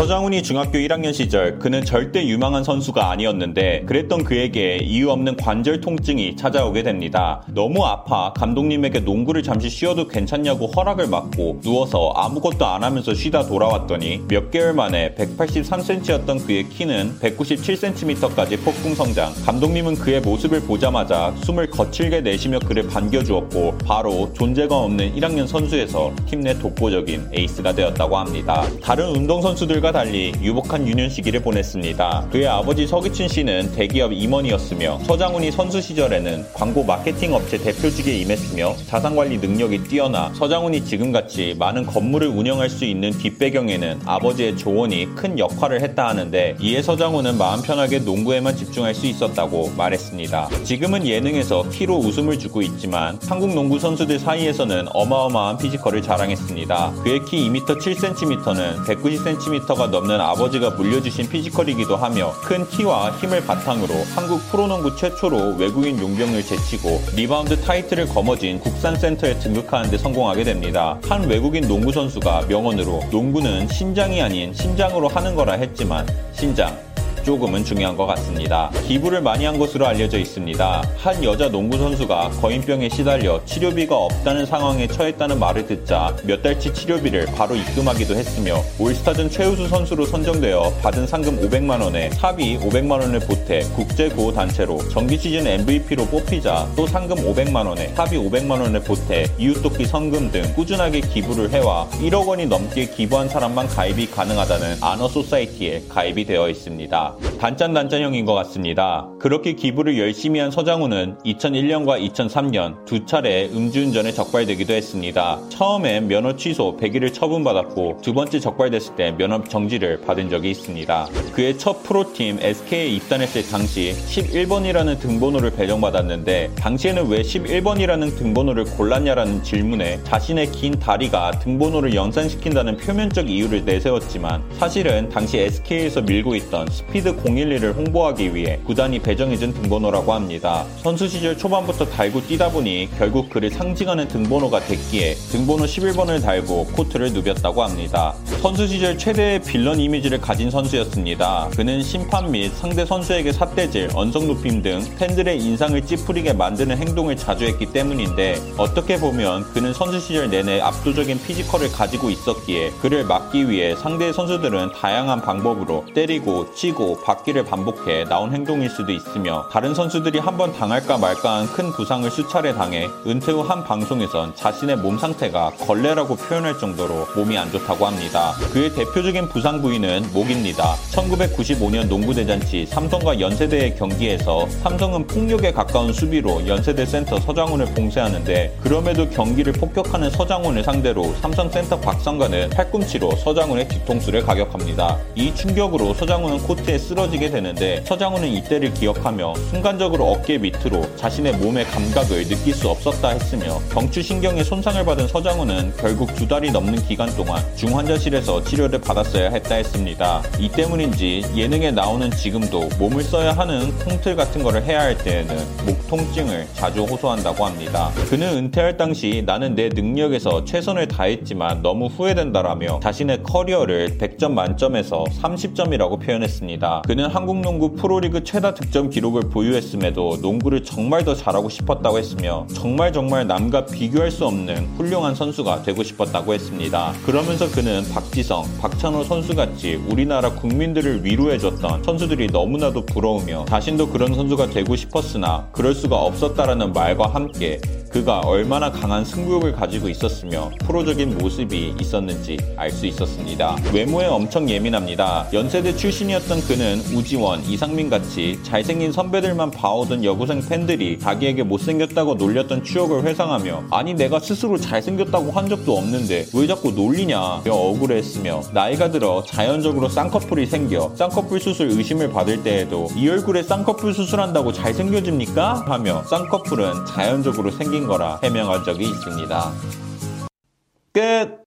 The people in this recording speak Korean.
서장훈이 중학교 1학년 시절 그는 절대 유망한 선수가 아니었는데 그랬던 그에게 이유 없는 관절 통증이 찾아오게 됩니다. 너무 아파 감독님에게 농구를 잠시 쉬어도 괜찮냐고 허락을 받고 누워서 아무것도 안 하면서 쉬다 돌아왔더니 몇 개월 만에 183cm였던 그의 키는 197cm까지 폭풍 성장. 감독님은 그의 모습을 보자마자 숨을 거칠게 내쉬며 그를 반겨주었고 바로 존재감 없는 1학년 선수에서 팀 내 독보적인 에이스가 되었다고 합니다. 다른 운동 선수들과 달리 유복한 유년 시기를 보냈습니다. 그의 아버지 서기춘 씨는 대기업 임원이었으며 서장훈이 선수 시절에는 광고 마케팅 업체 대표직에 임했으며 자산관리 능력이 뛰어나 서장훈이 지금같이 많은 건물을 운영할 수 있는 뒷배경에는 아버지의 조언이 큰 역할을 했다 하는데 이에 서장훈은 마음 편하게 농구에만 집중할 수 있었다고 말했습니다. 지금은 예능에서 키로 웃음을 주고 있지만 한국 농구 선수들 사이에서는 어마어마한 피지컬을 자랑했습니다. 그의 키 2m 7cm는 190cm 가 넘는 아버지가 물려주신 피지컬이기도 하며 큰 키와 힘을 바탕으로 한국 프로농구 최초로 외국인 용병을 제치고 리바운드 타이틀을 거머쥔 국산 센터에 등극하는 데 성공하게 됩니다. 한 외국인 농구 선수가 명언으로 농구는 신장이 아닌 신장으로 하는 거라 했지만 신장 조금은 중요한 것 같습니다. 기부를 많이 한 것으로 알려져 있습니다. 한 여자 농구 선수가 거인병에 시달려 치료비가 없다는 상황에 처했다는 말을 듣자 몇 달치 치료비를 바로 입금하기도 했으며 올스타전 최우수 선수로 선정되어 받은 상금 500만 원에 사비 500만 원을 보태 국제 구호 단체로 정기 시즌 MVP로 뽑히자 또 상금 500만 원에 사비 500만 원을 보태 이웃돕기 성금 등 꾸준하게 기부를 해와 1억 원이 넘게 기부한 사람만 가입이 가능하다는 아너 소사이어티에 가입이 되어 있습니다. 단짠단짠형인 것 같습니다. 그렇게 기부를 열심히 한 서장훈은 2001년과 2003년 두 차례 음주운전에 적발되기도 했습니다. 처음엔 면허 취소 100일을 처분받았고 두 번째 적발됐을 때 면허 정지를 받은 적이 있습니다. 그의 첫 프로팀 SK에 입단했을 당시 11번이라는 등번호를 배정받았는데 당시에는 왜 11번이라는 등번호를 골랐냐라는 질문에 자신의 긴 다리가 등번호를 연상시킨다는 표면적 이유를 내세웠지만 사실은 당시 SK에서 밀고 있던 스피드 스피드 011을 홍보하기 위해 구단이 배정해준 등번호라고 합니다. 선수 시절 초반부터 달고 뛰다 보니 결국 그를 상징하는 등번호가 됐기에 등번호 11번을 달고 코트를 누볐다고 합니다. 선수 시절 최대의 빌런 이미지를 가진 선수였습니다. 그는 심판 및 상대 선수에게 삿대질, 언성 높임 등 팬들의 인상을 찌푸리게 만드는 행동을 자주 했기 때문인데 어떻게 보면 그는 선수 시절 내내 압도적인 피지컬을 가지고 있었기에 그를 막기 위해 상대 선수들은 다양한 방법으로 때리고 치고 받기를 반복해 나온 행동일 수도 있으며 다른 선수들이 한번 당할까 말까한 큰 부상을 수차례 당해 은퇴 후 한 방송에선 자신의 몸 상태가 걸레라고 표현할 정도로 몸이 안 좋다고 합니다. 그의 대표적인 부상 부위는 목입니다. 1995년 농구대잔치 삼성과 연세대의 경기에서 삼성은 폭력에 가까운 수비로 연세대 센터 서장훈을 봉쇄하는데 그럼에도 경기를 폭격하는 서장훈을 상대로 삼성 센터 박성관은 팔꿈치로 서장훈의 뒤통수를 가격합니다. 이 충격으로 서장훈은 코트에 쓰러지게 되는데 서장훈은 이때를 기억하며 순간적으로 어깨 밑으로 자신의 몸의 감각을 느낄 수 없었다 했으며 경추신경에 손상을 받은 서장훈은 결국 두 달이 넘는 기간 동안 중환자실에서 치료를 받았어야 했다 했습니다. 이 때문인지 예능에 나오는 지금도 몸을 써야 하는 콩틀 같은 거를 해야 할 때에는 목 통증을 자주 호소한다고 합니다. 그는 은퇴할 당시 나는 내 능력에서 최선을 다했지만 너무 후회된다라며 자신의 커리어를 100점 만점에서 30점이라고 표현했습니다. 그는 한국 농구 프로리그 최다 득점 기록을 보유했음에도 농구를 정말 더 잘하고 싶었다고 했으며 정말 정말 남과 비교할 수 없는 훌륭한 선수가 되고 싶었다고 했습니다. 그러면서 그는 박지성, 박찬호 선수같이 우리나라 국민들을 위로해줬던 선수들이 너무나도 부러우며 자신도 그런 선수가 되고 싶었으나 그럴 수가 없었다라는 말과 함께 그가 얼마나 강한 승부욕을 가지고 있었으며 프로적인 모습이 있었는지 알 수 있었습니다. 외모에 엄청 예민합니다. 연세대 출신이었던 그는 우지원, 이상민 같이 잘생긴 선배들만 봐오던 여고생 팬들이 자기에게 못생겼다고 놀렸던 추억을 회상하며 아니 내가 스스로 잘생겼다고 한 적도 없는데 왜 자꾸 놀리냐 며 억울해했으며 나이가 들어 자연적으로 쌍꺼풀이 생겨 쌍꺼풀 수술 의심을 받을 때에도 이 얼굴에 쌍꺼풀 수술한다고 잘생겨집니까? 하며 쌍꺼풀은 자연적으로 생긴 거라 해명한 적이 있습니다. 끝!